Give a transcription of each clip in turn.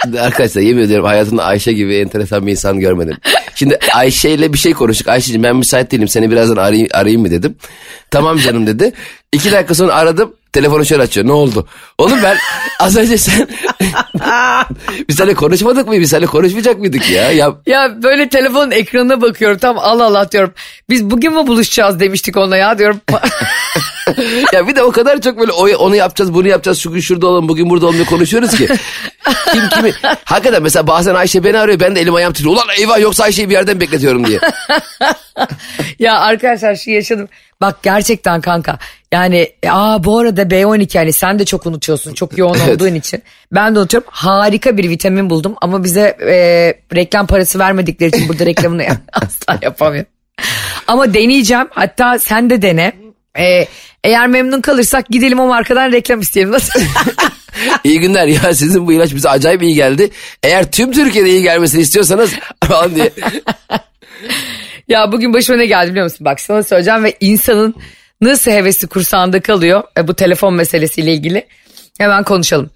Arkadaşlar yemin ediyorum hayatımda Ayşe gibi enteresan bir insan görmedim. Şimdi Ayşe ile bir şey konuştuk. Ayşe'cim ben müsait değilim seni birazdan arayayım, arayayım mı dedim. Tamam canım dedi. İki dakika sonra aradım. Telefonu şöyle açıyor. Ne oldu? Oğlum ben az önce sen... biz seninle konuşmadık mı? Biz seninle konuşmayacak mıydık ya? ya? ya böyle telefonun ekranına bakıyorum. Tam al al diyorum. Biz bugün mü buluşacağız demiştik ona ya diyorum. ya bir de o kadar çok böyle onu yapacağız bunu yapacağız şu gün şurada olalım bugün burada olalım konuşuyoruz ki. Kim kimi hakikaten mesela bazen Ayşe beni arıyor ben de elim ayağım titriyor. Ulan eyvah yoksa Ayşe'yi bir yerden bekletiyorum diye. ya arkadaşlar şu yaşadım. Bak gerçekten kanka yani aa bu arada B12 yani sen de çok unutuyorsun çok yoğun evet. olduğun için. Ben de unutuyorum harika bir vitamin buldum ama bize e, reklam parası vermedikleri için burada reklamını asla yapamıyorum. Ama deneyeceğim hatta sen de dene. Ee, eğer memnun kalırsak gidelim o markadan reklam isteyelim. Nasıl? İyi günler ya sizin bu ilaç bize acayip iyi geldi. Eğer tüm Türkiye'de iyi gelmesini istiyorsanız falan diye. ya bugün başıma ne geldi biliyor musun? Bak sana söyleyeceğim ve insanın nasıl hevesi kursağında kalıyor e, bu telefon meselesiyle ilgili. Hemen konuşalım.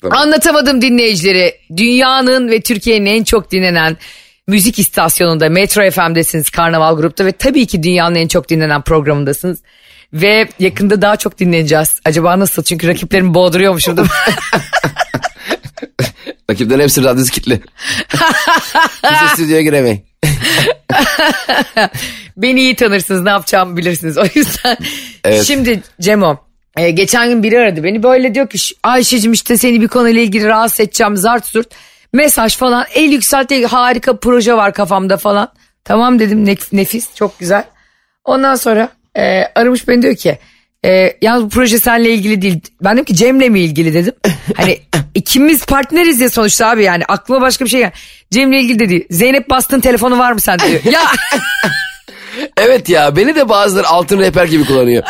Tamam. Anlatamadım dinleyicileri. Dünyanın ve Türkiye'nin en çok dinlenen müzik istasyonunda Metro FM'desiniz Karnaval Grup'ta ve tabii ki dünyanın en çok dinlenen programındasınız. Ve yakında daha çok dinleneceğiz. Acaba nasıl? Çünkü rakiplerimi boğduruyormuşum? Rakiplerin hepsi radyosu kilitli. Kimse stüdyoya giremeyin. Beni iyi tanırsınız ne yapacağımı bilirsiniz o yüzden. Evet. Şimdi Cemo e, geçen gün biri aradı beni böyle diyor ki Ayşe'cim işte seni bir konuyla ilgili rahatsız edeceğim zart zurt. Mesaj falan el yükseltti harika proje var kafamda falan. Tamam dedim nef nefis çok güzel. Ondan sonra e, aramış beni diyor ki e, yalnız bu proje seninle ilgili değil. Ben dedim ki Cem'le mi ilgili dedim. Hani ikimiz partneriz ya sonuçta abi yani aklıma başka bir şey gel. Cem'le ilgili dedi. Zeynep bastın telefonu var mı sende diyor. ya Evet ya beni de bazıları altın rehber gibi kullanıyor.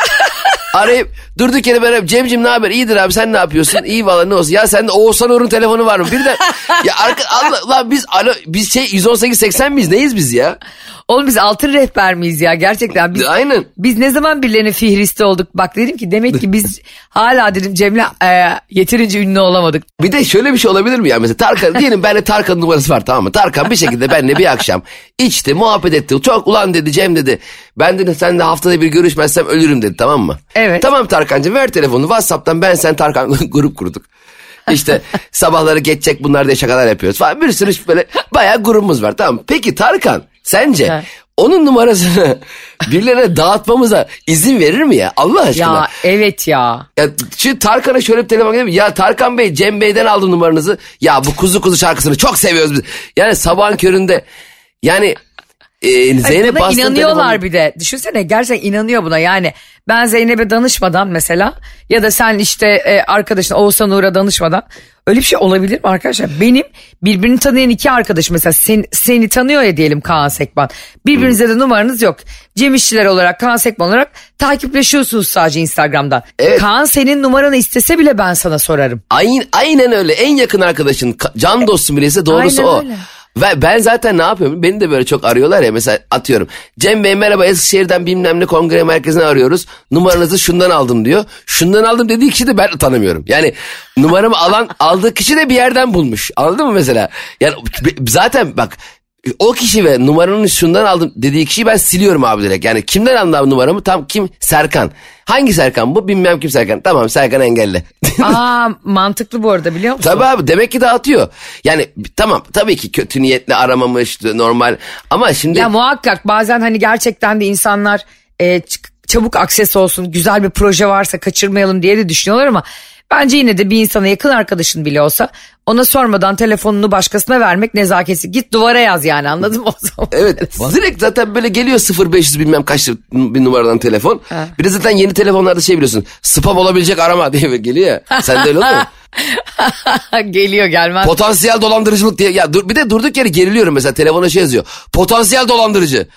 Arayıp durduk yere ben Cemcim ne haber iyidir abi sen ne yapıyorsun iyi valla ne olsun ya sende Oğuzhan Uğur'un telefonu var mı bir de ya arka, Allah, lan biz alo, biz şey 118 80 miyiz neyiz biz ya Oğlum biz altın rehber miyiz ya gerçekten? Biz, Aynen. Biz ne zaman birilerinin fihristi olduk? Bak dedim ki demek ki biz hala dedim Cem'le e, yeterince ünlü olamadık. Bir de şöyle bir şey olabilir mi ya? Mesela Tarkan diyelim bende Tarkan'ın numarası var tamam mı? Tarkan bir şekilde benimle bir akşam içti muhabbet etti. Çok ulan dedi Cem dedi. Ben de sen de haftada bir görüşmezsem ölürüm dedi tamam mı? Evet. Tamam Tarkan'cığım ver telefonu. Whatsapp'tan ben sen Tarkan grup kurduk. İşte sabahları geçecek bunlar diye şakalar yapıyoruz falan. Bir sürü böyle bayağı grubumuz var tamam Peki Tarkan Sence onun numarasını birilerine dağıtmamıza izin verir mi ya Allah aşkına? Ya evet ya. ya şu Tarkan'a şöyle bir telefon gelip ya Tarkan Bey Cem Bey'den aldım numaranızı. Ya bu kuzu kuzu şarkısını çok seviyoruz biz. Yani sabahın köründe yani e, Zeynep buna inanıyorlar telefonu... bir de. Düşünsene gerçekten inanıyor buna yani. Ben Zeynep'e danışmadan mesela ya da sen işte e, arkadaşın Oğuzhan Uğur'a danışmadan öyle bir şey olabilir mi arkadaşlar? Benim birbirini tanıyan iki arkadaş mesela sen, seni tanıyor ya diyelim Kaan Sekban. Birbirinize de numaranız yok. Cem İşçiler olarak Kaan Sekban olarak takipleşiyorsunuz sadece Instagram'dan. Evet. Kaan senin numaranı istese bile ben sana sorarım. Aynen, aynen öyle en yakın arkadaşın can dostum bilese doğrusu aynen o. Öyle. Ve ben zaten ne yapıyorum? Beni de böyle çok arıyorlar ya mesela atıyorum. Cem Bey merhaba Eskişehir'den bilmem ne kongre merkezine arıyoruz. Numaranızı şundan aldım diyor. Şundan aldım dediği kişi de ben tanımıyorum. Yani numaramı alan aldığı kişi de bir yerden bulmuş. Anladın mı mesela? Yani zaten bak o kişi ve numaranın şundan aldım dediği kişiyi ben siliyorum abi direkt. Yani kimden aldım numaramı? Tam kim? Serkan. Hangi Serkan bu? Bilmem kim Serkan. Tamam Serkan engelle. Aa mantıklı bu arada biliyor musun? Tabii abi demek ki dağıtıyor. Yani tamam tabii ki kötü niyetle aramamış normal ama şimdi. Ya muhakkak bazen hani gerçekten de insanlar e, çabuk akses olsun güzel bir proje varsa kaçırmayalım diye de düşünüyorlar ama Bence yine de bir insana yakın arkadaşın bile olsa ona sormadan telefonunu başkasına vermek nezakesi. Git duvara yaz yani anladın mı o zaman? Evet direkt zaten böyle geliyor 0500 bilmem kaç bir numaradan telefon. Ha. Bir de zaten yeni telefonlarda şey biliyorsun spam olabilecek arama diye geliyor ya. Sen de öyle oluyor? Geliyor gelmez. Potansiyel dolandırıcılık diye. Ya dur, bir de durduk yere geriliyorum mesela telefona şey yazıyor. Potansiyel dolandırıcı.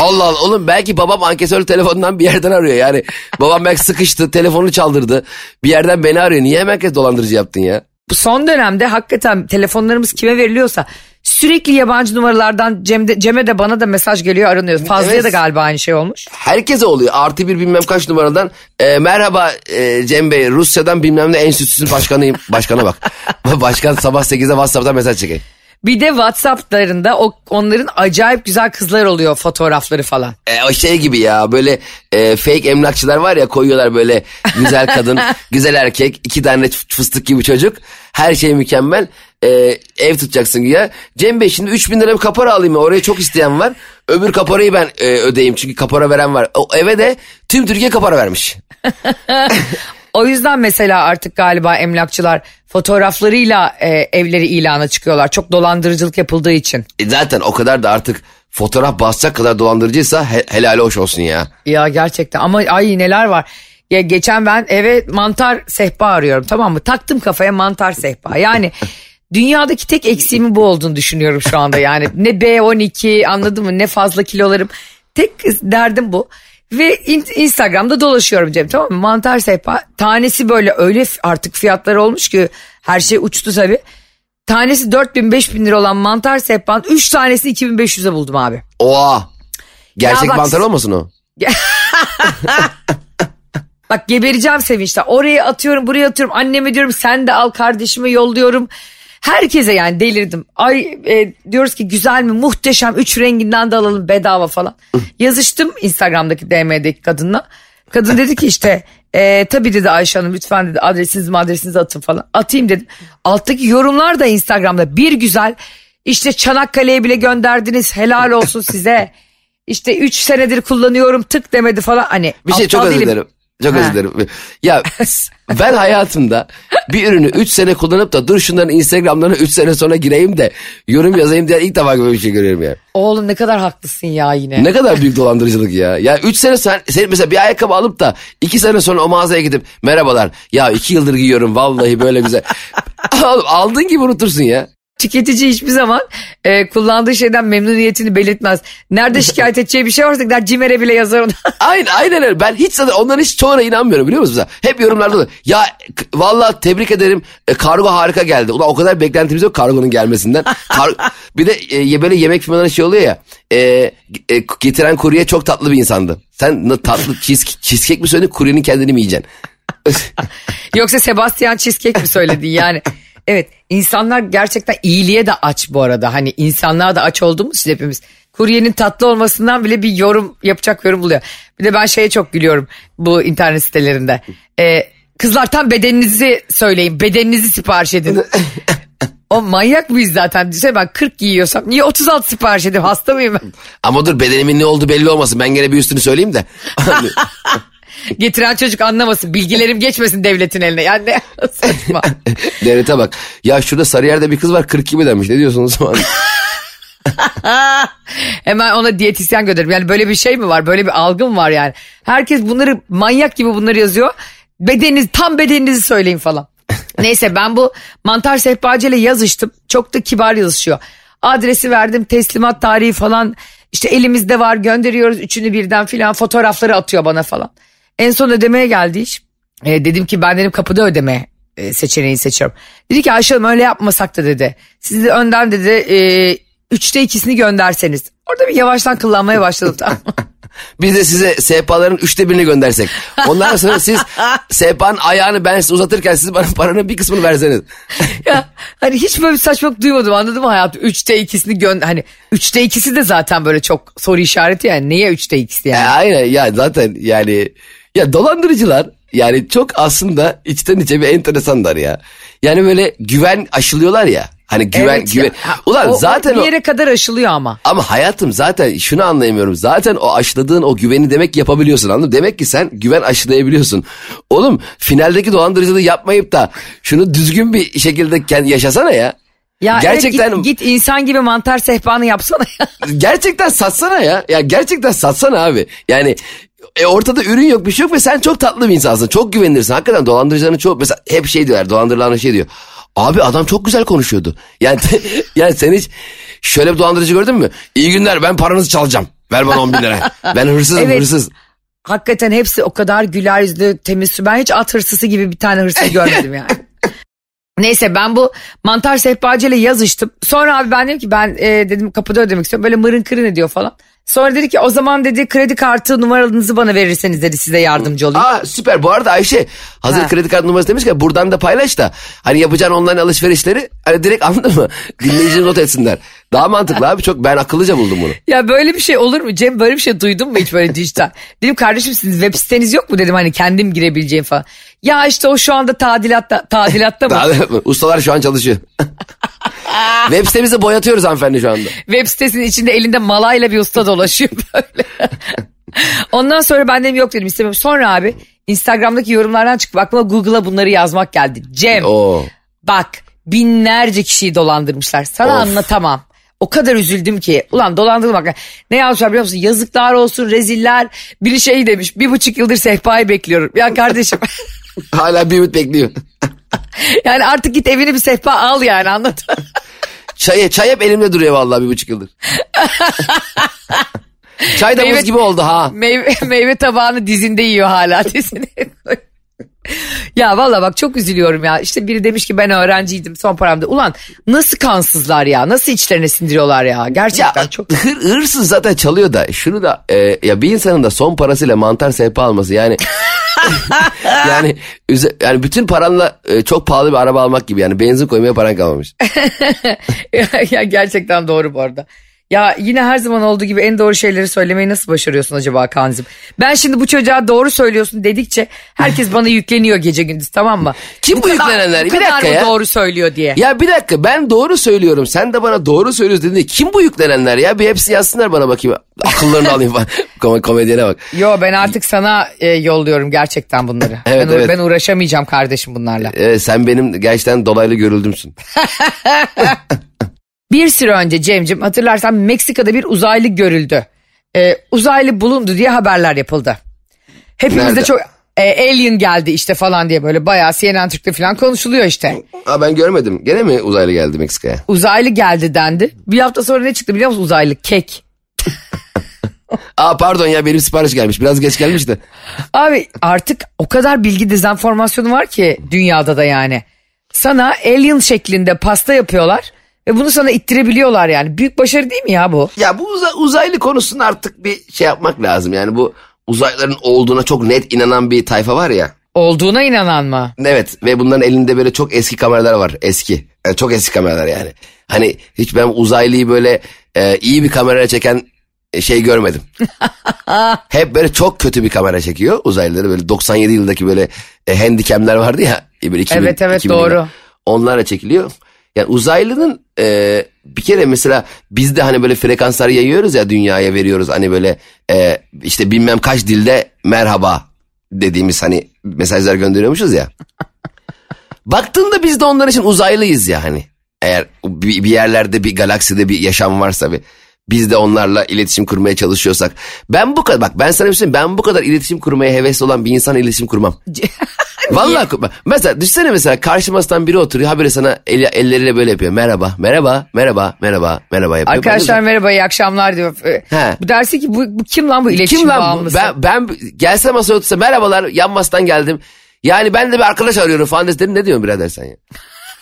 Allah Allah oğlum belki babam ankesör telefonundan bir yerden arıyor yani. Babam belki sıkıştı telefonunu çaldırdı. Bir yerden beni arıyor. Niye hemen herkes dolandırıcı yaptın ya? Bu son dönemde hakikaten telefonlarımız kime veriliyorsa sürekli yabancı numaralardan Cem'de, Cem'e de bana da mesaj geliyor aranıyor. Fazla'ya Evet. da galiba aynı şey olmuş. Herkese oluyor. Artı bir bilmem kaç numaradan. e, merhaba e, Cem Bey Rusya'dan bilmem ne enstitüsünün başkanıyım. Başkana bak. Başkan sabah 8'de WhatsApp'tan mesaj çekeyim. Bir de WhatsApp'larında o onların acayip güzel kızlar oluyor fotoğrafları falan. E, o şey gibi ya böyle e, fake emlakçılar var ya koyuyorlar böyle güzel kadın, güzel erkek, iki tane fıstık gibi çocuk. Her şey mükemmel. E, ev tutacaksın güya. Cem Bey şimdi 3000 lira bir kapora alayım ya oraya çok isteyen var. Öbür kaporayı ben e, ödeyeyim çünkü kapora veren var. O eve de tüm Türkiye kapora vermiş. O yüzden mesela artık galiba emlakçılar fotoğraflarıyla e, evleri ilana çıkıyorlar. Çok dolandırıcılık yapıldığı için. E, zaten o kadar da artık fotoğraf basacak kadar dolandırıcıysa he, helali hoş olsun ya. Ya gerçekten ama ay neler var. Ya geçen ben eve mantar sehpa arıyorum tamam mı? Taktım kafaya mantar sehpa. Yani dünyadaki tek eksiğimin bu olduğunu düşünüyorum şu anda. Yani ne B12 anladın mı ne fazla kilolarım. Tek derdim bu. Ve in- Instagram'da dolaşıyorum Cem tamam mı? Mantar sehpa tanesi böyle öyle artık fiyatları olmuş ki her şey uçtu tabii. Tanesi 4000 5000 lira olan mantar sehpanın 3 tanesini 2500'e buldum abi. Oha. Gerçek bak- mantar olmasın o? Bak gebereceğim sevinçten. Oraya atıyorum buraya atıyorum. Anneme diyorum sen de al kardeşime yolluyorum. Herkese yani delirdim. Ay e, diyoruz ki güzel mi muhteşem üç renginden de alalım bedava falan. Yazıştım Instagram'daki DM'deki kadınla. Kadın dedi ki işte e, tabii dedi Ayşe Hanım lütfen dedi adresinizi adresinizi atın falan. Atayım dedim. Alttaki yorumlar da Instagram'da bir güzel işte Çanakkale'ye bile gönderdiniz helal olsun size. İşte 3 senedir kullanıyorum tık demedi falan. Hani Bir şey çok özür dilerim. Çok özür dilerim. Ya ben hayatımda bir ürünü 3 sene kullanıp da dur şunların Instagram'larına 3 sene sonra gireyim de yorum yazayım diye ilk defa böyle bir şey görüyorum ya. Oğlum ne kadar haklısın ya yine. Ne kadar büyük dolandırıcılık ya. Ya 3 sene sen, sen mesela bir ayakkabı alıp da 2 sene sonra o mağazaya gidip merhabalar ya 2 yıldır giyiyorum vallahi böyle güzel. Oğlum aldığın gibi unutursun ya. Tüketici hiçbir zaman e, kullandığı şeyden memnuniyetini belirtmez. Nerede şikayet edeceği bir şey varsa gider CİMER'e bile yazar ona. Aynen, aynen öyle. Ben hiç zaten onların hiç çoğuna inanmıyorum biliyor musun? Mesela Hep yorumlarda oluyor. Ya vallahi tebrik ederim. E, kargo harika geldi. Ulan o kadar beklentimiz yok kargonun gelmesinden. Kar- bir de e, böyle yemek firmalarında şey oluyor ya. E, e, getiren kurye çok tatlı bir insandı. Sen tatlı cheese, cheesecake mi söyledin kuryenin kendini mi yiyeceksin? Yoksa Sebastian Cheesecake mi söyledin yani? Evet insanlar gerçekten iyiliğe de aç bu arada. Hani insanlar da aç olduğumuz için hepimiz. Kuryenin tatlı olmasından bile bir yorum yapacak yorum buluyor. Bir de ben şeye çok gülüyorum bu internet sitelerinde. Ee, kızlar tam bedeninizi söyleyin. Bedeninizi sipariş edin. o manyak mıyız zaten? Düşünsene ben 40 giyiyorsam niye 36 sipariş edeyim? Hasta mıyım ben? Ama dur bedenimin ne oldu belli olmasın. Ben gene bir üstünü söyleyeyim de. Getiren çocuk anlamasın. Bilgilerim geçmesin devletin eline. Yani ne saçma. Devlete bak. Ya şurada Sarıyer'de bir kız var 42 demiş. Ne diyorsunuz o zaman? Hemen ona diyetisyen gönderim. Yani böyle bir şey mi var? Böyle bir algı mı var yani? Herkes bunları manyak gibi bunları yazıyor. Bedeniniz tam bedeninizi söyleyin falan. Neyse ben bu mantar sehpacı ile yazıştım. Çok da kibar yazışıyor. Adresi verdim teslimat tarihi falan. İşte elimizde var gönderiyoruz üçünü birden filan fotoğrafları atıyor bana falan. En son ödemeye geldi iş. E, dedim ki ben dedim kapıda ödeme e, seçeneği seçiyorum. Dedi ki Ayşe Hanım öyle yapmasak da dedi. Siz de önden dedi e, üçte ikisini gönderseniz. Orada bir yavaştan kullanmaya başladım tamam? Biz de size sehpaların üçte birini göndersek. Ondan sonra siz sehpanın ayağını ben size uzatırken siz bana paranın bir kısmını verseniz. ya hani hiç böyle bir saçmalık duymadım anladın mı hayatım? Üçte ikisini gönder hani üçte ikisi de zaten böyle çok soru işareti yani. Niye üçte ikisi E, yani? aynen ya zaten yani ya dolandırıcılar yani çok aslında içten içe bir enteresanlar ya. Yani böyle güven aşılıyorlar ya. Hani güven Evet güven. Ulan o- o zaten bir o, yere kadar aşılıyor ama. ama hayatım zaten şunu anlayamıyorum. Zaten o aşıladığın o güveni demek ki yapabiliyorsun anladın mı? Demek ki sen güven aşılayabiliyorsun. Oğlum finaldeki dolandırıcılığı yapmayıp da şunu düzgün bir şekilde yaşasana ya. Ya Gerçekten- evet, git, git insan gibi mantar sehpanı yapsana ya. gerçekten satsana ya. Ya gerçekten satsana abi. Yani e, ortada ürün yok bir şey yok ve sen çok tatlı bir insansın. Çok güvenilirsin. Hakikaten dolandırıcıların çok mesela hep şey diyorlar dolandırılan şey diyor. Abi adam çok güzel konuşuyordu. Yani yani sen hiç şöyle bir dolandırıcı gördün mü? İyi günler ben paranızı çalacağım. Ver bana 10 bin lira. Ben hırsızım Evet. hırsız. Hakikaten hepsi o kadar güler yüzlü, temiz. Ben hiç at hırsızı gibi bir tane hırsız görmedim yani. Neyse ben bu mantar sehpacıyla yazıştım. Sonra abi ben dedim ki ben e, dedim kapıda ödemek istiyorum. Böyle mırın kırın ediyor falan. Sonra dedi ki o zaman dedi kredi kartı numaralarınızı bana verirseniz dedi size yardımcı olayım. Aa süper bu arada Ayşe hazır Ha. kredi kartı numarası demişken buradan da paylaş da hani yapacağın online alışverişleri hani direkt anladın mı? Dinleyici not etsinler. Daha mantıklı abi çok ben akıllıca buldum bunu. Ya böyle bir şey olur mu Cem böyle bir şey duydun mu hiç böyle dijital? dedim kardeşim sizin web siteniz yok mu dedim hani kendim girebileceğim falan. Ya işte o şu anda tadilatta, tadilatta mı? Ustalar şu an çalışıyor. Web sitemizi boyatıyoruz hanımefendi şu anda. Web sitesinin içinde elinde malayla bir usta dolaşıyor böyle. Ondan sonra ben dedim yok dedim istemiyorum. Sonra abi Instagram'daki yorumlardan çıkıp aklıma Google'a bunları yazmak geldi. Cem Oo. bak binlerce kişiyi dolandırmışlar. Sana Of. anlatamam. O kadar üzüldüm ki. Ulan dolandırılmak. Ne yazmışlar biliyor musun? Yazıklar olsun reziller. Biri şey demiş bir buçuk yıldır sehpayı bekliyorum. Ya kardeşim Hala bir ümit bekliyor. yani artık git evine bir sehpa al yani anladın? Çay, çay hep elimde duruyor vallahi bir buçuk yıldır. çay da Evet. gibi oldu ha. meyve, meyve tabağını dizinde yiyor hala dizine. Ya valla bak çok üzülüyorum ya. İşte biri demiş ki ben öğrenciydim son paramda. Ulan nasıl kansızlar ya? Nasıl içlerine sindiriyorlar ya? Gerçekten Ya çok. hır, hırsız zaten çalıyor da şunu da e, ya bir insanın da son parasıyla mantar sehpa alması yani yani yani bütün paranla e, çok pahalı bir araba almak gibi yani benzin koymaya paran kalmamış. ya gerçekten doğru bu arada. Ya yine her zaman olduğu gibi en doğru şeyleri söylemeyi nasıl başarıyorsun acaba Kanzım? Ben şimdi bu çocuğa doğru söylüyorsun dedikçe herkes bana yükleniyor gece gündüz tamam mı? Kim bu kadar- yüklenenler? Bu Bir dakika ya. doğru söylüyor diye. Ya bir dakika ben doğru söylüyorum sen de bana doğru söylüyorsun dediğinde kim bu yüklenenler ya bir hepsi yazsınlar bana bakayım akıllarını alayım falan. Kom- komedyene bak. Yo ben artık sana e, yolluyorum gerçekten bunları. Evet, ben, evet. ben uğraşamayacağım kardeşim bunlarla. E, sen benim gerçekten dolaylı görüldümsün. Bir süre önce Cem'cim hatırlarsan Meksika'da bir uzaylı görüldü. E, uzaylı bulundu diye haberler yapıldı. Hepimizde Nerede? çok e, alien geldi işte falan diye böyle bayağı CNN Türk'te falan konuşuluyor işte. Aa, ben görmedim gene mi uzaylı geldi Meksika'ya? Uzaylı geldi dendi. Bir hafta sonra ne çıktı biliyor musun uzaylı? Kek. Aa pardon ya benim sipariş gelmiş biraz geç gelmiş de. Abi artık o kadar bilgi dezenformasyonu var ki dünyada da yani. Sana alien şeklinde pasta yapıyorlar ve bunu sana ittirebiliyorlar yani. Büyük başarı değil mi ya bu? Ya bu uza- uzaylı konusunda artık bir şey yapmak lazım. Yani bu uzaylıların olduğuna çok net inanan bir tayfa var ya. Olduğuna inanan mı? Evet ve bunların elinde böyle çok eski kameralar var. Eski. Yani çok eski kameralar yani. Hani hiç ben uzaylıyı böyle e, iyi bir kameraya çeken e, şey görmedim. Hep böyle çok kötü bir kamera çekiyor uzaylıları. Böyle 97 yıldaki böyle e, handicamler vardı ya. e, Böyle 2000, Evet, evet, 2000'ler. doğru. Onlarla çekiliyor. Yani uzaylının e, bir kere mesela biz de hani böyle frekanslar yayıyoruz ya dünyaya veriyoruz. Hani böyle e, işte bilmem kaç dilde merhaba dediğimiz hani mesajlar gönderiyormuşuz ya. Baktığında biz de onlar için uzaylıyız ya hani. Eğer bir bir yerlerde bir galakside bir yaşam varsa bir biz de onlarla iletişim kurmaya çalışıyorsak. Ben bu kadar bak ben sana bir şey ben bu kadar iletişim kurmaya hevesli olan bir insan iletişim kurmam. Vallahi kur- mesela düşsene mesela karşıma mastan biri oturuyor habire sana el, elleriyle böyle yapıyor. Merhaba, merhaba, merhaba, merhaba, merhaba yapıyor. Arkadaşlar merhaba iyi akşamlar diyor. Ee, He. Bu dersi ki bu, bu kim lan bu iletişim kim lan bu? bağımlısı? Ben, ben gelse masaya otursa merhabalar yan mastan geldim. Yani ben de bir arkadaş arıyorum falan dedim ne diyorsun birader sen ya?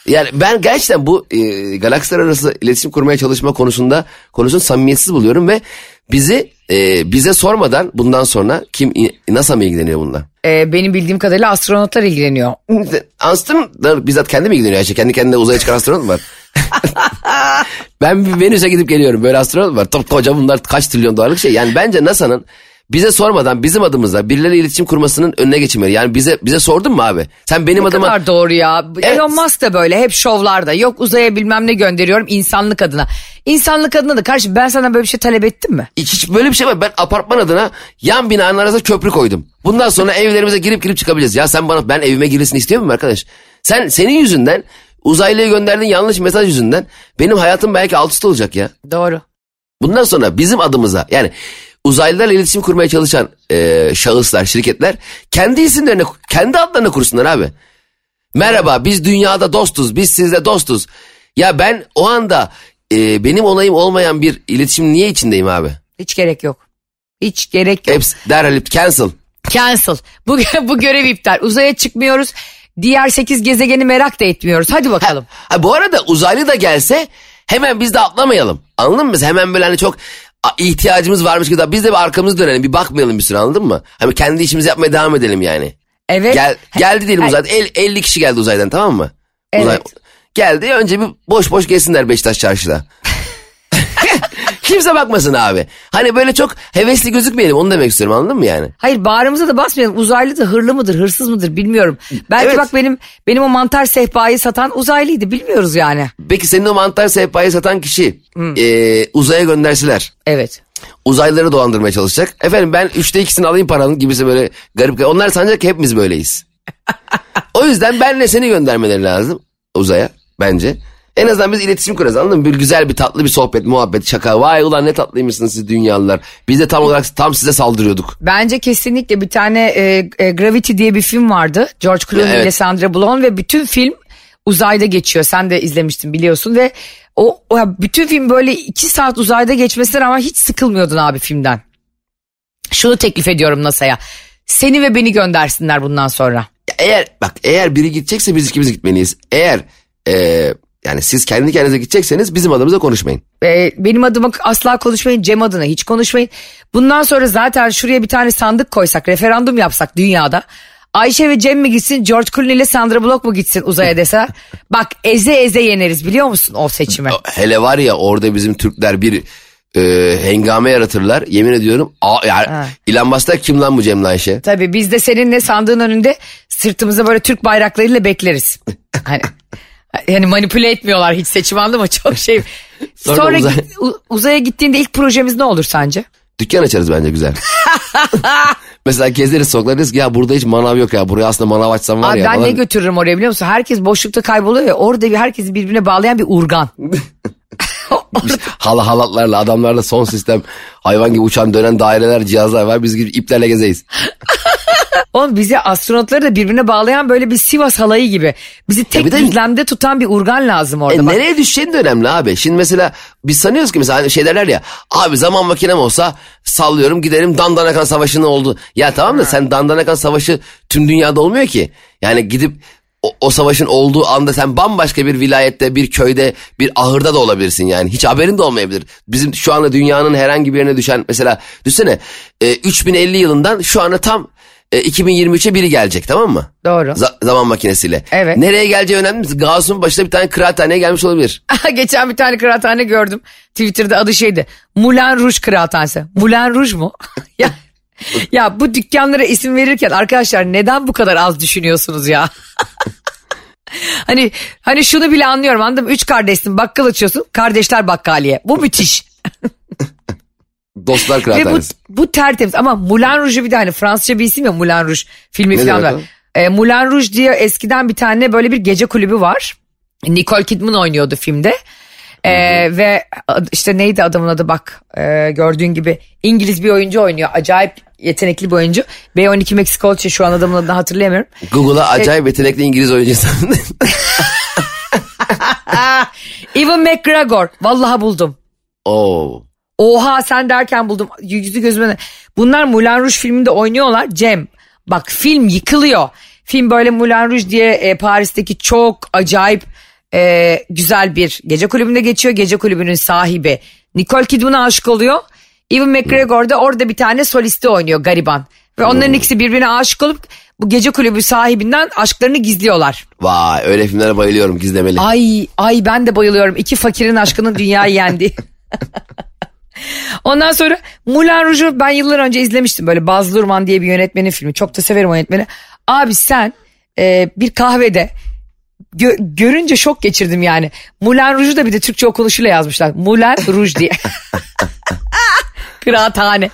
Yani ben gerçekten bu e, galaksiler arası iletişim kurmaya çalışma konusunda konusunu samimiyetsiz buluyorum ve bizi e, bize sormadan bundan sonra kim NASA mı ilgileniyor bundan? Ee, benim bildiğim kadarıyla astronotlar ilgileniyor. Astronot da bizzat kendi mi ilgileniyor Ayşe? Kendi kendine uzaya çıkan astronot mu var? ben Venüs'e gidip geliyorum. Böyle astronot var. Top koca bunlar kaç trilyon dolarlık şey. Yani bence NASA'nın bize sormadan bizim adımıza birileriyle iletişim kurmasının önüne geçilmeli. Yani bize bize sordun mu abi? Sen benim Ne adıma kadar doğru ya. Evet. Elon Musk da böyle hep şovlarda. Yok uzaya bilmem ne gönderiyorum insanlık adına. İnsanlık adına da karşı ben sana böyle bir şey talep ettim mi? hiç böyle bir şey var. Ben apartman adına yan binanın arasına köprü koydum. Bundan sonra evlerimize girip girip çıkabileceğiz. Ya sen bana ben evime girilsin istiyor musun arkadaş? Sen senin yüzünden uzaylıya gönderdiğin yanlış mesaj yüzünden benim hayatım belki alt üst olacak ya. Doğru. Bundan sonra bizim adımıza yani uzaylılarla iletişim kurmaya çalışan e, şahıslar, şirketler kendi isimlerine, kendi adlarına kursunlar abi. Merhaba biz dünyada dostuz, biz sizle dostuz. Ya ben o anda e, benim onayım olmayan bir iletişim niye içindeyim abi? Hiç gerek yok. Hiç gerek yok. Hepsi derhal cancel. Cancel. Bu, bu görev iptal. Uzaya çıkmıyoruz. Diğer 8 gezegeni merak da etmiyoruz. Hadi bakalım. Ha, bu arada uzaylı da gelse hemen biz de atlamayalım. Anladın mı? Hemen böyle hani çok ihtiyacımız varmış gibi biz de bir arkamızı dönelim bir bakmayalım bir süre anladın mı? Hani kendi işimizi yapmaya devam edelim yani. Evet. Gel, geldi diyelim uzaydan El- 50 kişi geldi uzaydan tamam mı? Evet. geldi önce bir boş boş gezsinler Beşiktaş çarşıda. Kimse bakmasın abi. Hani böyle çok hevesli gözükmeyelim onu demek istiyorum anladın mı yani? Hayır bağrımıza da basmayalım. Uzaylı da hırlı mıdır, hırsız mıdır bilmiyorum. Belki Evet. bak benim benim o mantar sehpayı satan uzaylıydı bilmiyoruz yani. Peki senin o mantar sehpayı satan kişi e, uzaya göndersiler. Evet. uzaylıları dolandırmaya çalışacak. Efendim ben üçte ikisini alayım paranın gibisi böyle garip. Onlar sanacak ki hepimiz böyleyiz. o yüzden benle seni göndermeleri lazım uzaya bence. En azından biz iletişim kurarız anladın mı? Bir güzel bir tatlı bir sohbet, muhabbet, şaka. Vay ulan ne tatlıymışsınız siz dünyalılar. Biz de tam olarak tam size saldırıyorduk. Bence kesinlikle bir tane e, e, Gravity diye bir film vardı. George Clooney Evet. ile Sandra Bullock ve bütün film uzayda geçiyor. Sen de izlemiştin biliyorsun ve o, o bütün film böyle iki saat uzayda geçmesine rağmen hiç sıkılmıyordun abi filmden. Şunu teklif ediyorum NASA'ya. Seni ve beni göndersinler bundan sonra. Eğer bak eğer biri gidecekse biz ikimiz gitmeliyiz. Eğer e, yani siz kendi kendinize gidecekseniz bizim adımıza konuşmayın. Ee, benim adıma asla konuşmayın, Cem adına hiç konuşmayın. Bundan sonra zaten şuraya bir tane sandık koysak, referandum yapsak dünyada. Ayşe ve Cem mi gitsin, George Clooney ile Sandra Bullock mu gitsin uzaya deseler. bak eze eze yeneriz biliyor musun o seçimi? Hele var ya orada bizim Türkler bir e, hengame yaratırlar. Yemin ediyorum. Aa, yani, Ha. İlan Bastak kim lan bu Cem Ayşe? Tabii biz de seninle sandığın önünde sırtımıza böyle Türk bayraklarıyla bekleriz. Hani yani manipüle etmiyorlar hiç seçim anladın mı? Çok şey. Sonra Sonra, uzay- git- u- uzaya gittiğinde ilk projemiz ne olur sence? Dükkan açarız bence güzel. Mesela gezeriz sokaklarda deriz ki ya burada hiç manav yok ya. Buraya aslında manav açsam var Abi ya. ben falan. ne götürürüm oraya biliyor musun? Herkes boşlukta kayboluyor ya orada bir herkesi birbirine bağlayan bir urgan. Hala halatlarla adamlarla son sistem hayvan gibi uçan dönen daireler cihazlar var. Biz gibi iplerle gezeyiz. Oğlum bizi astronotları da birbirine bağlayan böyle bir Sivas halayı gibi. Bizi tek bir de- düzlemde tutan bir urgan lazım orada. E, Bak, nereye düşeceğin de önemli abi. Şimdi mesela biz sanıyoruz ki mesela şey derler ya. Abi zaman makinem olsa sallıyorum giderim Dandanakan Savaşı'nın oldu. Ya tamam da sen Dandanakan Savaşı tüm dünyada olmuyor ki. Yani gidip o, o savaşın olduğu anda sen bambaşka bir vilayette, bir köyde, bir ahırda da olabilirsin yani. Hiç haberin de olmayabilir. Bizim şu anda dünyanın herhangi bir yerine düşen mesela düşünsene e, 3050 yılından şu anda tam e, 2023'e biri gelecek tamam mı? Doğru. Za- zaman makinesiyle. Evet. Nereye geleceği önemli mi? Gauss'un başına bir tane kıraathaneye gelmiş olabilir. Geçen bir tane kıraathane gördüm. Twitter'da adı şeydi. Moulin Rouge kıraathanesi. Moulin Rouge mu? ya, ya bu dükkanlara isim verirken arkadaşlar neden bu kadar az düşünüyorsunuz ya? hani hani şunu bile anlıyorum anladın mı? Üç kardeşsin bakkal açıyorsun. Kardeşler bakkaliye. Bu müthiş. Dostlar Ve bu, kıraathanesi. bu tertemiz ama Moulin Rouge'u bir de hani Fransızca bir isim ya Moulin Rouge filmi Ne falan var. E, Moulin Rouge diye eskiden bir tane böyle bir gece kulübü var. Nicole Kidman oynuyordu filmde. E, ve işte neydi adamın adı bak e, gördüğün gibi İngiliz bir oyuncu oynuyor. Acayip yetenekli bir oyuncu. B12 Meksiko için şu an adamın adını hatırlayamıyorum. Google'a acayip yetenekli İngiliz oyuncusu. Evan McGregor. Vallahi buldum. Oo. Oha sen derken buldum. Yüzü gözüme. Bunlar Moulin Rouge filminde oynuyorlar. Cem bak film yıkılıyor. Film böyle Moulin Rouge diye e, Paris'teki çok acayip e, güzel bir gece kulübünde geçiyor. Gece kulübünün sahibi Nicole Kidman'a aşık oluyor. Evan McGregor da orada bir tane solisti oynuyor gariban. Ve onların ikisi birbirine aşık olup bu gece kulübü sahibinden aşklarını gizliyorlar. Vay öyle filmlere bayılıyorum gizlemeli. Ay ay ben de bayılıyorum. İki fakirin aşkının dünyayı yendi. Ondan sonra Moulin Rouge'u ben yıllar önce izlemiştim. Böyle Baz Luhrmann diye bir yönetmenin filmi. Çok da severim o yönetmeni. Abi sen e, bir kahvede gö- görünce şok geçirdim yani. Moulin Rouge'u da bir de Türkçe okunuşuyla yazmışlar. Moulin Rouge diye. Kıraathane.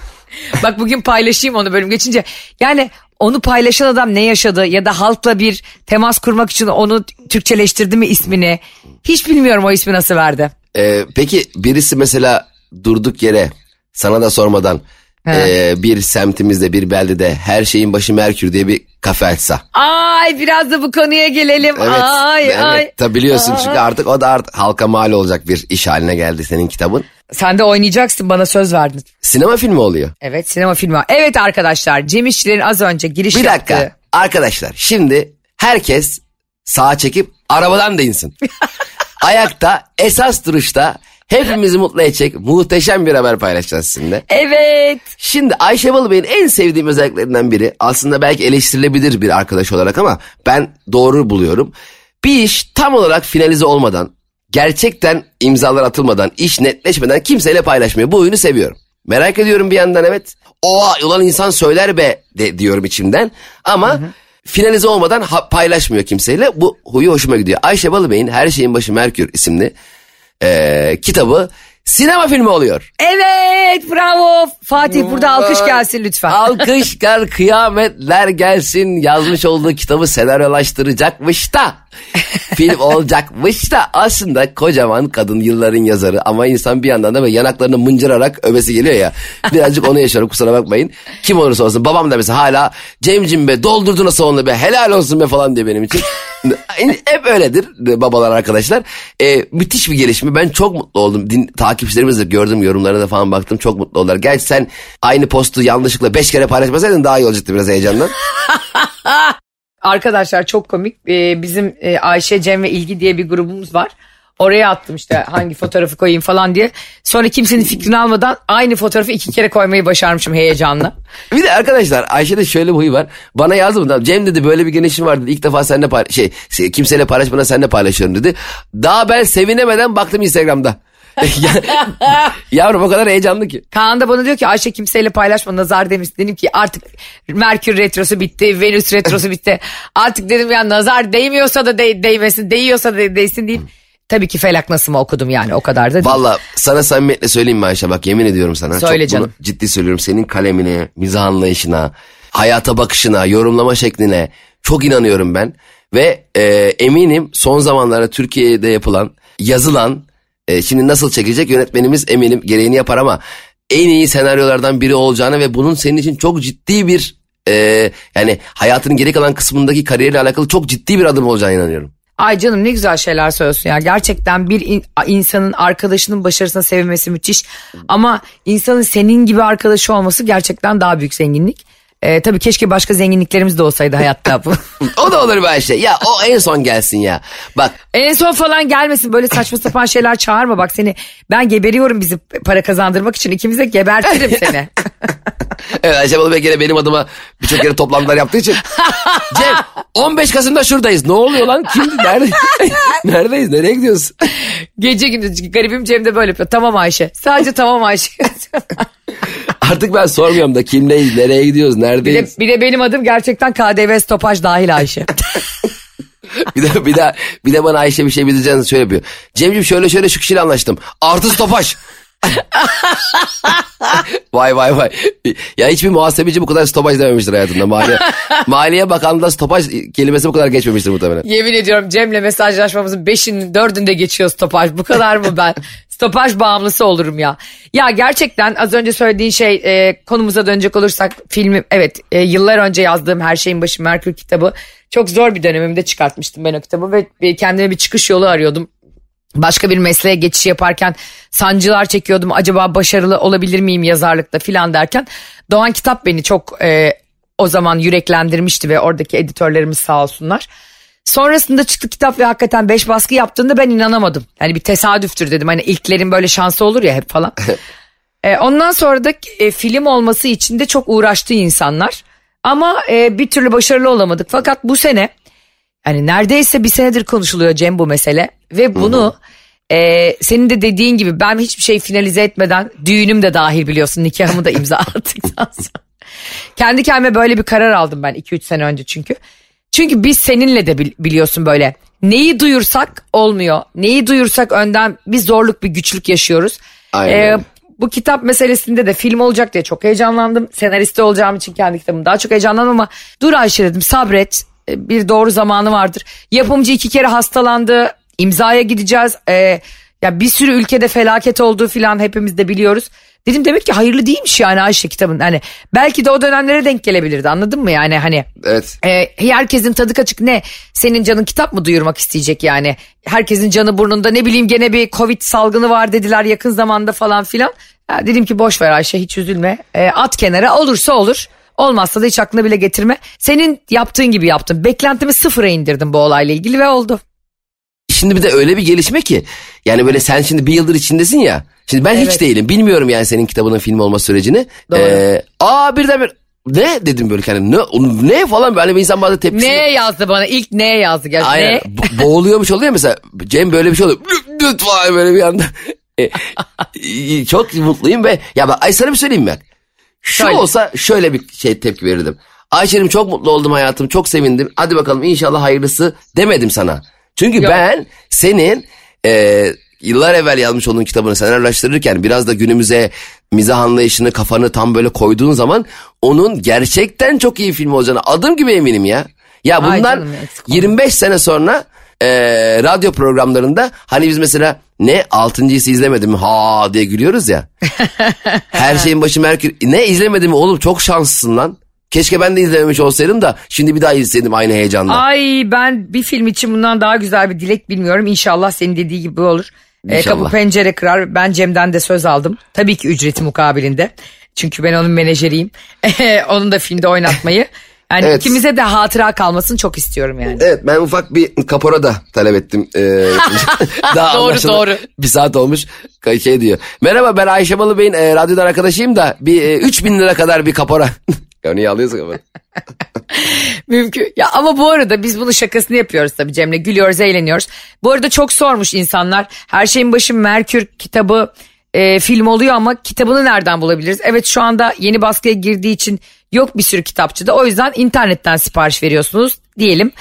Bak bugün paylaşayım onu bölüm geçince. Yani onu paylaşan adam ne yaşadı ya da halkla bir temas kurmak için onu Türkçeleştirdi mi ismini? Hiç bilmiyorum o ismi nasıl verdi. Ee, peki birisi mesela durduk yere sana da sormadan He. e, bir semtimizde bir beldede her şeyin başı Merkür diye bir kafe açsa. Ay biraz da bu konuya gelelim. Evet. ay evet. ay. Tabii biliyorsun çünkü artık o da artık halka mal olacak bir iş haline geldi senin kitabın. Sen de oynayacaksın bana söz verdin. Sinema filmi oluyor. Evet sinema filmi. Evet arkadaşlar Cem İşçilerin az önce giriş Bir dakika yaptığı. arkadaşlar şimdi herkes sağa çekip arabadan da insin. Ayakta esas duruşta hepimizi mutlu edecek muhteşem bir haber paylaşacağız sizinle. Evet. Şimdi Ayşe Balıbey'in en sevdiğim özelliklerinden biri aslında belki eleştirilebilir bir arkadaş olarak ama ben doğru buluyorum. Bir iş tam olarak finalize olmadan, gerçekten imzalar atılmadan, iş netleşmeden kimseyle paylaşmıyor. Bu oyunu seviyorum. Merak ediyorum bir yandan evet. Oha ulan insan söyler be de, diyorum içimden. Ama finalize olmadan ha- paylaşmıyor kimseyle. Bu huyu hoşuma gidiyor. Ayşe Balıbey'in Her Şeyin Başı Merkür isimli eee, kitabı sinema filmi oluyor. Evet bravo. Fatih burada alkış gelsin lütfen. Alkış gel kıyametler gelsin yazmış olduğu kitabı senaryolaştıracakmış da film olacakmış da aslında kocaman kadın yılların yazarı ama insan bir yandan da böyle yanaklarını mıncırarak övesi geliyor ya birazcık onu yaşıyorum kusura bakmayın kim olursa olsun babam da mesela hala Cemcim be doldurdun nasıl onu be helal olsun be falan diyor benim için hep öyledir babalar arkadaşlar. Ee, müthiş bir gelişme. Ben çok mutlu oldum. Din, takipçilerimiz de gördüm yorumlarına da falan baktım. Çok mutlu oldular. Gerçi sen aynı postu yanlışlıkla beş kere paylaşmasaydın daha iyi olacaktı biraz heyecandan. Arkadaşlar çok komik. Ee, bizim e, Ayşe, Cem ve İlgi diye bir grubumuz var. Oraya attım işte hangi fotoğrafı koyayım falan diye. Sonra kimsenin fikrini almadan aynı fotoğrafı iki kere koymayı başarmışım heyecanla. Bir de arkadaşlar Ayşe'de şöyle bir huyu var. Bana yazdı mı? Cem dedi böyle bir gelişim var dedi. İlk defa seninle pay- şey se- kimseyle paylaşmadan seninle paylaşıyorum dedi. Daha ben sevinemeden baktım Instagram'da. Ya- Yavrum o kadar heyecanlı ki. Kaan da bana diyor ki Ayşe kimseyle paylaşma nazar demiş. Dedim ki artık Merkür retrosu bitti, Venüs retrosu bitti. Artık dedim ya nazar değmiyorsa da de- değmesin, değiyorsa da değsin deyip. Tabii ki felak nasıl mı okudum yani o kadar da değil. Valla sana samimiyetle söyleyeyim mi Ayşe bak yemin ediyorum sana. Söyle Çok canım. Bunu ciddi söylüyorum senin kalemine, mizah anlayışına, hayata bakışına, yorumlama şekline çok inanıyorum ben. Ve e, eminim son zamanlarda Türkiye'de yapılan, yazılan, e, şimdi nasıl çekilecek yönetmenimiz eminim gereğini yapar ama en iyi senaryolardan biri olacağını ve bunun senin için çok ciddi bir e, yani hayatının geri kalan kısmındaki kariyeriyle alakalı çok ciddi bir adım olacağına inanıyorum. Ay canım ne güzel şeyler söylüyorsun ya. Gerçekten bir in- insanın arkadaşının başarısına sevinmesi müthiş. Ama insanın senin gibi arkadaşı olması gerçekten daha büyük zenginlik. Ee, tabii keşke başka zenginliklerimiz de olsaydı hayatta bu. O da olur Ayşe. Ya o en son gelsin ya. Bak en son falan gelmesin böyle saçma sapan şeyler çağırma bak seni. Ben geberiyorum bizi para kazandırmak için ikimiz de gebertirim seni. Evet Ayşe Balıbey gene benim adıma birçok kere toplantılar yaptığı için. Cem 15 Kasım'da şuradayız. Ne oluyor lan? Kimdi? Nerede? Neredeyiz? Nereye gidiyoruz? Gece gündüz garibim Cem de böyle yapıyor. Tamam Ayşe. Sadece tamam Ayşe. Artık ben sormuyorum da kimleyiz? Nereye gidiyoruz? bir, de, Neredeyiz? bir de benim adım gerçekten KDV stopaj dahil Ayşe. Bir de, bir de, bir de bana Ayşe bir şey bileceğiniz şöyle yapıyor. Cemciğim şöyle şöyle şu kişiyle anlaştım. Artı stopaj. vay vay vay. Ya hiçbir muhasebeci bu kadar stopaj dememiştir hayatında. Maliye, Maliye Bakanlığı'nda stopaj kelimesi bu kadar geçmemiştir muhtemelen. Yemin ediyorum Cem'le mesajlaşmamızın beşinin dördünde geçiyor stopaj. Bu kadar mı ben? Stopaj bağımlısı olurum ya. Ya gerçekten az önce söylediğin şey e, konumuza dönecek olursak filmi evet e, yıllar önce yazdığım Her Şeyin Başı Merkür kitabı çok zor bir dönemimde çıkartmıştım ben o kitabı ve kendime bir çıkış yolu arıyordum. Başka bir mesleğe geçiş yaparken sancılar çekiyordum. Acaba başarılı olabilir miyim yazarlıkta filan derken Doğan Kitap beni çok e, o zaman yüreklendirmişti ve oradaki editörlerimiz sağ olsunlar. Sonrasında çıktı kitap ve hakikaten beş baskı yaptığında ben inanamadım. Yani bir tesadüftür dedim. Hani ilklerin böyle şansı olur ya hep falan. E, ondan sonra da e, film olması için de çok uğraştı insanlar. Ama e, bir türlü başarılı olamadık. Fakat bu sene yani neredeyse bir senedir konuşuluyor Cem bu mesele. Ve bunu e, senin de dediğin gibi ben hiçbir şey finalize etmeden düğünüm de dahil biliyorsun nikahımı da imza attıktan sonra. Kendi kendime böyle bir karar aldım ben 2-3 sene önce çünkü. Çünkü biz seninle de bil- biliyorsun böyle neyi duyursak olmuyor. Neyi duyursak önden bir zorluk bir güçlük yaşıyoruz. Aynen Ee, bu kitap meselesinde de film olacak diye çok heyecanlandım. Senaristi olacağım için kendi kitabımı daha çok heyecanlandım ama dur Ayşe dedim sabret bir doğru zamanı vardır. Yapımcı iki kere hastalandı imzaya gideceğiz. Ee, ya bir sürü ülkede felaket olduğu filan hepimiz de biliyoruz. Dedim demek ki hayırlı değilmiş yani Ayşe kitabın. Hani belki de o dönemlere denk gelebilirdi anladın mı yani hani. Evet. E, herkesin tadı kaçık ne? Senin canın kitap mı duyurmak isteyecek yani? Herkesin canı burnunda ne bileyim gene bir covid salgını var dediler yakın zamanda falan filan. Ya dedim ki boş ver Ayşe hiç üzülme. E, at kenara olursa olur. Olmazsa da hiç aklına bile getirme. Senin yaptığın gibi yaptım. Beklentimi sıfıra indirdim bu olayla ilgili ve oldu. Şimdi bir de öyle bir gelişme ki yani böyle sen şimdi bir yıldır içindesin ya. Şimdi ben Evet. hiç değilim. Bilmiyorum yani senin kitabının film olma sürecini. Doğru. Ee, aa birden bir ne dedim böyle kendime ne, ne falan böyle bir insan bazen tepkisi. Ne yazdı bana? İlk ne yazdı? Gerçi Aynen. Ne? Bo- boğuluyormuş oluyor mesela. Cem böyle bir şey oluyor. Falan böyle bir anda. E, e, çok mutluyum ve ya bak ay sana bir söyleyeyim mi? Şu Söyle. olsa şöyle bir şey tepki verirdim. Ayşe'cim çok mutlu oldum hayatım çok sevindim. Hadi bakalım inşallah hayırlısı demedim sana. Çünkü Yok. ben senin e, yıllar evvel yazmış olduğun kitabını senaryolaştırırken biraz da günümüze mizah anlayışını kafanı tam böyle koyduğun zaman onun gerçekten çok iyi film olacağını adım gibi eminim ya. Ya Ay bunlar canım, eksik olma. 25 sene sonra e, radyo programlarında hani biz mesela ne altıncıyı izlemedim mi ha diye gülüyoruz ya. Her şeyin başı Merkür. Ne izlemedim oğlum çok şanslısın lan. Keşke ben de izlememiş olsaydım da şimdi bir daha izleseydim aynı heyecanla. Ay ben bir film için bundan daha güzel bir dilek bilmiyorum. İnşallah senin dediği gibi olur. İnşallah. kapı pencere kırar. Ben Cem'den de söz aldım. Tabii ki ücreti mukabilinde. Çünkü ben onun menajeriyim. onun da filmde oynatmayı. Yani Evet. ikimize de hatıra kalmasını çok istiyorum yani. Evet ben ufak bir kapora da talep ettim. Ee, daha Doğru, doğru. Bir saat olmuş şey diyor. Merhaba ben Ayşe Balı Bey'in e, radyodan arkadaşıyım da bir e, 3000 lira kadar bir kapora. ya niye alıyorsun kapora? Mümkün. Ya ama bu arada biz bunu şakasını yapıyoruz tabii Cem'le. Gülüyoruz, eğleniyoruz. Bu arada çok sormuş insanlar. Her şeyin başı Merkür kitabı e, film oluyor ama kitabını nereden bulabiliriz? Evet şu anda yeni baskıya girdiği için yok bir sürü kitapçıda. O yüzden internetten sipariş veriyorsunuz diyelim.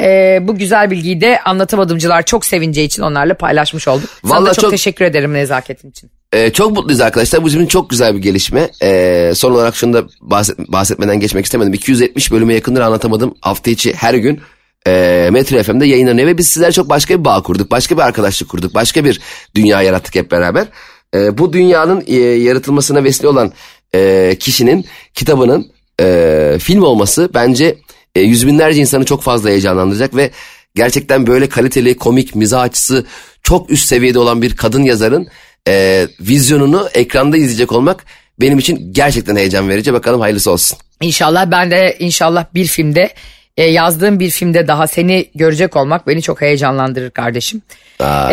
E, bu güzel bilgiyi de anlatamadımcılar çok sevineceği için onlarla paylaşmış olduk. Sana Vallahi çok, çok- teşekkür ederim nezaketin için. Ee, çok mutluyuz arkadaşlar. Bu bizim çok güzel bir gelişme. Ee, son olarak şunu da bahset, bahsetmeden geçmek istemedim. 270 bölüme yakındır anlatamadım. Hafta içi her gün e, Metro FM'de yayınlanıyor ve biz sizlerle çok başka bir bağ kurduk. Başka bir arkadaşlık kurduk. Başka bir dünya yarattık hep beraber. Ee, bu dünyanın e, yaratılmasına vesile olan e, kişinin kitabının e, film olması bence e, yüz binlerce insanı çok fazla heyecanlandıracak ve gerçekten böyle kaliteli komik mizah açısı çok üst seviyede olan bir kadın yazarın e, vizyonunu ekranda izleyecek olmak benim için gerçekten heyecan verici. Bakalım hayırlısı olsun. İnşallah ben de inşallah bir filmde e, yazdığım bir filmde daha seni görecek olmak beni çok heyecanlandırır kardeşim.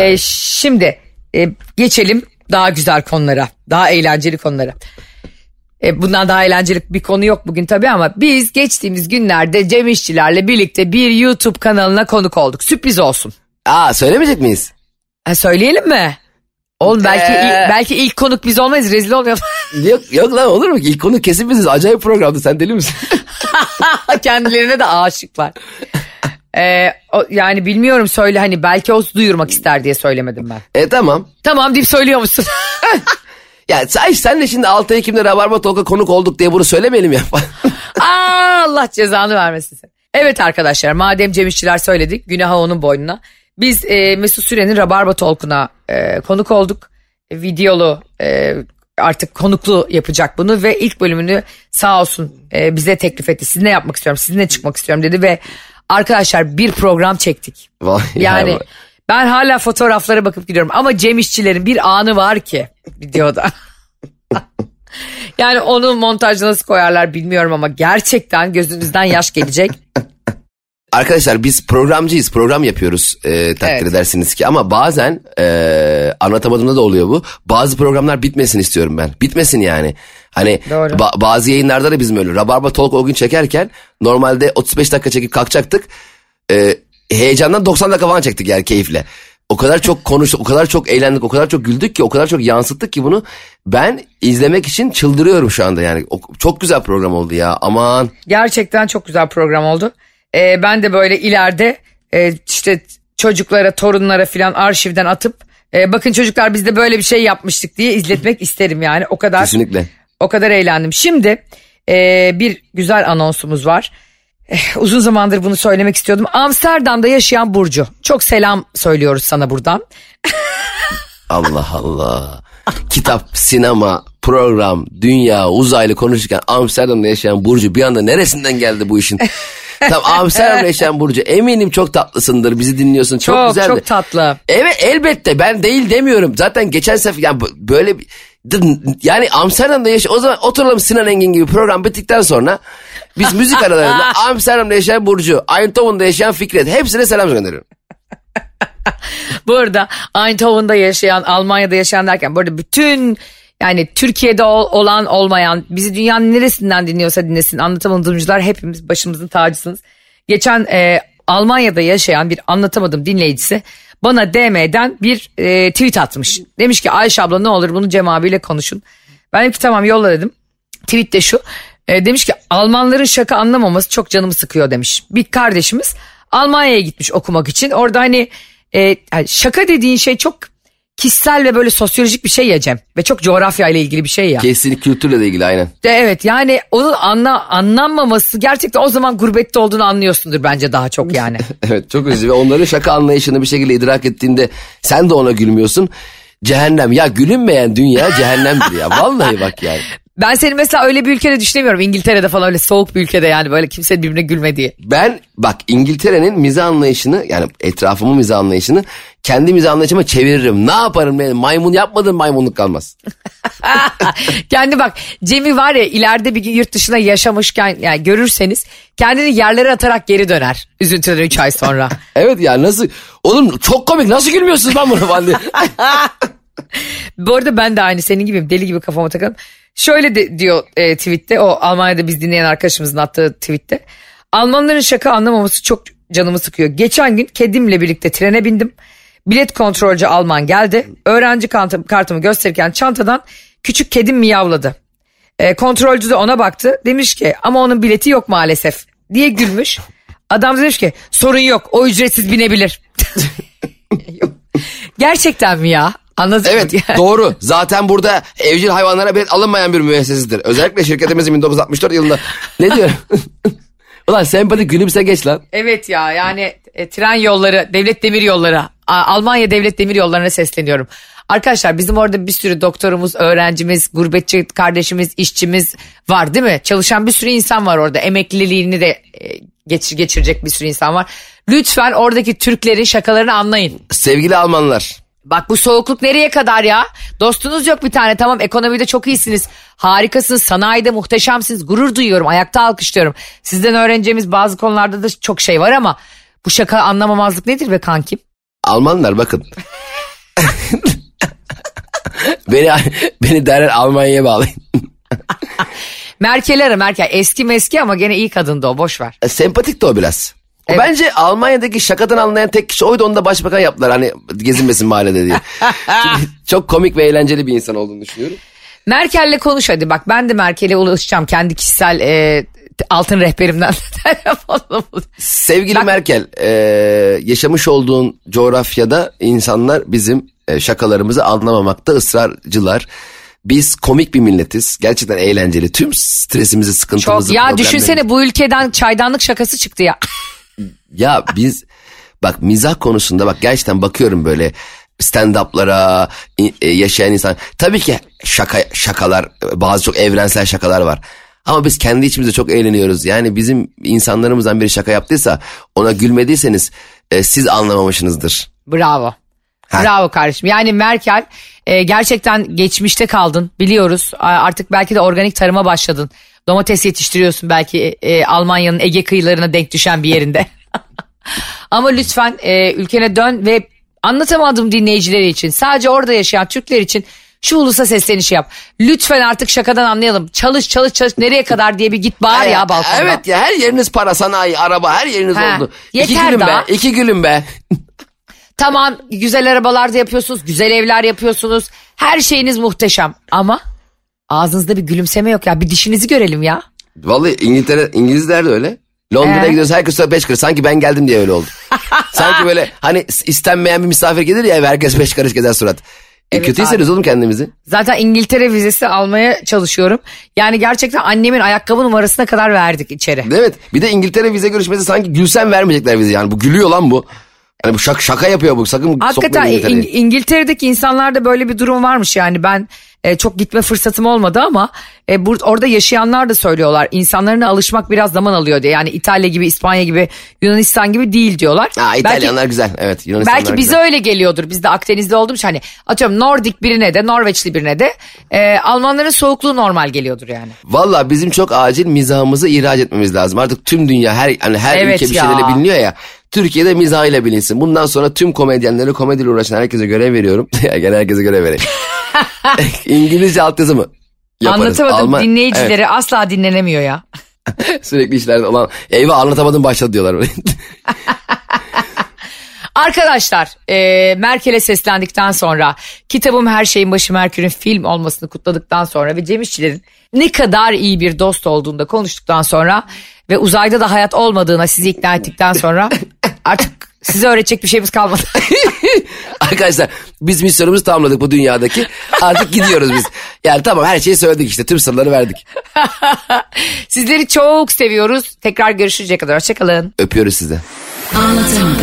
E, şimdi e, geçelim daha güzel konulara, daha eğlenceli konulara. E, bundan daha eğlenceli bir konu yok bugün tabii ama biz geçtiğimiz günlerde Cem İşçilerle birlikte bir YouTube kanalına konuk olduk. Sürpriz olsun. Aa söylemeyecek miyiz? Ha, söyleyelim mi? Oğlum belki Ee. ilk, belki ilk konuk biz olmayız rezil olmayalım. Yok, yok lan olur mu? İlk konu kesin biziz. Acayip programdı. Sen deli misin? Kendilerine de aşıklar. Ee, o- yani bilmiyorum söyle hani belki o duyurmak ister diye söylemedim ben. e tamam. Tamam deyip söylüyor musun? Ya sen, sen de şimdi 6 Ekim'de Rabarba Talk'a konuk olduk diye bunu söylemeyelim ya. Aa, Allah cezanı vermesin. Evet arkadaşlar madem Cem İşçiler söyledik günahı onun boynuna. Biz e, Mesut Süren'in Rabarba Talk'una e, konuk olduk. E, videolu e, artık konuklu yapacak bunu ve ilk bölümünü sağ olsun e, bize teklif etti. Sizinle yapmak istiyorum, sizinle çıkmak istiyorum dedi ve arkadaşlar bir program çektik. Vallahi Yani ya. Ben hala fotoğraflara bakıp gidiyorum ama Cem İşçilerin bir anı var ki videoda. yani onu montajda nasıl koyarlar bilmiyorum ama gerçekten gözünüzden yaş gelecek. Arkadaşlar biz programcıyız. Program yapıyoruz e, takdir Evet. edersiniz ki. Ama bazen e, anlatamadığımda da oluyor bu. Bazı programlar bitmesin istiyorum ben. Bitmesin yani. Hani ba- bazı yayınlarda da bizim öyle. Rabarba Talk o gün çekerken normalde 35 dakika çekip kalkacaktık. E, heyecandan 90 dakika falan çektik yani keyifle. O kadar çok konuştuk, o kadar çok eğlendik, o kadar çok güldük ki, o kadar çok yansıttık ki bunu. Ben izlemek için çıldırıyorum şu anda yani. O, çok güzel program oldu ya aman. Gerçekten çok güzel program oldu. Ee, ben de böyle ileride e, işte çocuklara, torunlara filan arşivden atıp e, bakın çocuklar biz de böyle bir şey yapmıştık diye izletmek isterim yani. O kadar Kesinlikle. o kadar eğlendim. Şimdi e, bir güzel anonsumuz var. Eh, uzun zamandır bunu söylemek istiyordum. Amsterdam'da yaşayan Burcu. Çok selam söylüyoruz sana buradan. Allah Allah. kitap, sinema, program, dünya, uzaylı konuşurken Amsterdam'da yaşayan Burcu bir anda neresinden geldi bu işin? Tam Amsterdam'da yaşayan Burcu eminim çok tatlısındır bizi dinliyorsun çok, Çok, güzel. çok tatlı. Evet elbette ben değil demiyorum. Zaten geçen sefer yani böyle bir- yani Amsterdam'da yaşa o zaman oturalım Sinan Engin gibi program bittikten sonra biz müzik aralarında Amsterdam'da yaşayan Burcu, Eindhoven'da yaşayan Fikret hepsine selam gönderiyorum. Bu arada Eindhoven'da yaşayan, Almanya'da yaşayan derken bu arada bütün yani Türkiye'de ol- olan olmayan bizi dünyanın neresinden dinliyorsa dinlesin anlatamadığımcılar hepimiz başımızın tacısınız. Geçen e, Almanya'da yaşayan bir anlatamadım dinleyicisi bana DM'den bir e, tweet atmış. Demiş ki Ayşe abla ne olur bunu Cem abiyle konuşun. Ben dedim ki tamam yolla dedim. Tweet de şu. E, demiş ki Almanların şaka anlamaması çok canımı sıkıyor demiş. Bir kardeşimiz Almanya'ya gitmiş okumak için. Orada hani e, şaka dediğin şey çok kişisel ve böyle sosyolojik bir şey ya Cem. Ve çok coğrafya ile ilgili bir şey ya. Kesinlikle kültürle de ilgili aynen. De evet yani onun anla, anlanmaması gerçekten o zaman gurbette olduğunu anlıyorsundur bence daha çok yani. Evet çok üzücü ve onların şaka anlayışını bir şekilde idrak ettiğinde sen de ona gülmüyorsun. Cehennem ya gülünmeyen dünya cehennemdir ya vallahi bak yani. ben seni mesela öyle bir ülkede düşünemiyorum. İngiltere'de falan öyle soğuk bir ülkede yani böyle kimse birbirine gülmediği. Ben bak İngiltere'nin mizah anlayışını yani etrafımın mizah anlayışını kendi mizah anlayışıma çeviririm. Ne yaparım ben maymun yapmadığım maymunluk kalmaz. Kendi bak Cem'i var ya ileride bir gün yurt dışına yaşamışken yani görürseniz kendini yerlere atarak geri döner. Üzüntüden 3 ay sonra. Evet ya nasıl oğlum çok komik nasıl gülmüyorsunuz lan bunu falan diye. Bu arada ben de aynı senin gibiyim deli gibi kafama takalım. Şöyle de, diyor e, tweette o Almanya'da biz dinleyen arkadaşımızın attığı tweette. Almanların şaka anlamaması çok canımı sıkıyor. Geçen gün kedimle birlikte trene bindim. Bilet kontrolcü Alman geldi. Öğrenci kartım, kartımı gösterirken çantadan küçük kedim miyavladı. E, kontrolcü de ona baktı. Demiş ki ama onun bileti yok maalesef diye gülmüş. Adam da demiş ki sorun yok o ücretsiz binebilir. Yok. Gerçekten mi ya? Anladın Evet mı? doğru. Zaten burada evcil hayvanlara bilet alınmayan bir müessesidir. Özellikle şirketimizin 1964 yılında. Ne diyorum? Ulan sempatik gülümse geç lan. Evet ya yani e, tren yolları, devlet demir yolları, A- Almanya devlet demir yollarına sesleniyorum. Arkadaşlar bizim orada bir sürü doktorumuz, öğrencimiz, gurbetçi kardeşimiz, işçimiz var değil mi? Çalışan bir sürü insan var orada. Emekliliğini de e, geçir, geçirecek bir sürü insan var. Lütfen oradaki Türklerin şakalarını anlayın. Sevgili Almanlar. Bak bu soğukluk nereye kadar ya? Dostunuz yok bir tane tamam ekonomide çok iyisiniz. Harikasınız sanayide muhteşemsiniz. Gurur duyuyorum ayakta alkışlıyorum. Sizden öğreneceğimiz bazı konularda da çok şey var ama bu şaka anlamamazlık nedir be kankim? Almanlar bakın. beni beni derler Almanya'ya bağlayın. Merkel ara Merkel eski meski ama gene iyi kadındı o boş ver. E, Sempatik de o biraz. O Evet. Bence Almanya'daki şakadan anlayan tek kişi oydu onu da başbakan yaptılar hani gezinmesin mahallede diye. Çok komik ve eğlenceli bir insan olduğunu düşünüyorum. Merkel'le konuş hadi bak ben de Merkel'e ulaşacağım kendi kişisel e, altın rehberimden telefonla Sevgili Bak- Merkel e, yaşamış olduğun coğrafyada insanlar bizim şakalarımızı anlamamakta ısrarcılar. Biz komik bir milletiz. Gerçekten eğlenceli. Tüm stresimizi, sıkıntımızı, Çok ya düşünsene bu ülkeden çaydanlık şakası çıktı ya. Ya biz bak mizah konusunda bak gerçekten bakıyorum böyle stand-up'lara e, yaşayan insan. Tabii ki şaka şakalar e, bazı çok evrensel şakalar var. Ama biz kendi içimizde çok eğleniyoruz. Yani bizim insanlarımızdan biri şaka yaptıysa ona gülmediyseniz e, siz anlamamışsınızdır. Bravo. Ha. Bravo kardeşim. Yani Merkel e, gerçekten geçmişte kaldın biliyoruz. Artık belki de organik tarıma başladın. Domates yetiştiriyorsun belki e, Almanya'nın Ege kıyılarına denk düşen bir yerinde. Ama lütfen e, ülkene dön ve anlatamadım dinleyicileri için sadece orada yaşayan Türkler için şu ulusa seslenişi yap. Lütfen artık şakadan anlayalım. Çalış çalış çalış nereye kadar diye bir git bağır ya balkonda. Evet ya her yeriniz para, sanayi, araba her yeriniz Ha, oldu. iki yeter gülün daha. be, iki gülün be. Tamam güzel arabalar da yapıyorsunuz, güzel evler yapıyorsunuz. Her şeyiniz muhteşem ama ağzınızda bir gülümseme yok ya. Bir dişinizi görelim ya. Vallahi İngiltere, İngilizler de öyle. Londra'ya Ee? gidiyoruz herkes sonra beş karış. Sanki ben geldim diye öyle oldu. Sanki böyle hani istenmeyen bir misafir gelir ya herkes beş karış gezer surat. E, Evet kötü abi. hissediyoruz oğlum kendimizi. Zaten İngiltere vizesi almaya çalışıyorum. Yani gerçekten annemin ayakkabı numarasına kadar verdik içeri. Evet bir de İngiltere vize görüşmesi sanki gülsen vermeyecekler vize yani. Bu gülüyor lan bu. Yani bu şaka, şaka yapıyor bu. Sakın Hakikaten İng- İngiltere'deki insanlarda böyle bir durum varmış yani. Ben e, çok gitme fırsatım olmadı ama e, bur- orada yaşayanlar da söylüyorlar. İnsanlarına alışmak biraz zaman alıyor diye. Yani İtalya gibi, İspanya gibi, Yunanistan gibi değil diyorlar. Ha, İtalyanlar belki, güzel. Evet, Yunanistanlar Belki bize güzel. öyle geliyordur. Biz de Akdeniz'de olduğumuz hani atıyorum Nordik birine de, Norveçli birine de e, Almanların soğukluğu normal geliyordur yani. Valla bizim çok acil mizahımızı ihraç etmemiz lazım. Artık tüm dünya her hani her evet ülke bir ya. şeylerle biliniyor ya. Türkiye'de mizahıyla bilinsin. Bundan sonra tüm komedyenleri komediyle uğraşan herkese görev veriyorum. Gene herkese görev vereyim. İngilizce altyazı mı? Yaparız. Anlatamadım Alman... dinleyicileri evet. asla dinlenemiyor ya. Sürekli işlerde olan eyvah anlatamadım başladı diyorlar. Arkadaşlar e, Merkel'e seslendikten sonra kitabım Her Şeyin Başı Merkür'ün film olmasını kutladıktan sonra ve Cem İşçilerin ne kadar iyi bir dost olduğunda konuştuktan sonra ve uzayda da hayat olmadığına sizi ikna ettikten sonra artık size öğretecek bir şeyimiz kalmadı. Arkadaşlar biz misyonumuzu tamamladık bu dünyadaki. Artık gidiyoruz biz. Yani tamam her şeyi söyledik işte tüm sırları verdik. Sizleri çok seviyoruz. Tekrar görüşünceye kadar hoşçakalın. Öpüyoruz sizi. Anlatamadım.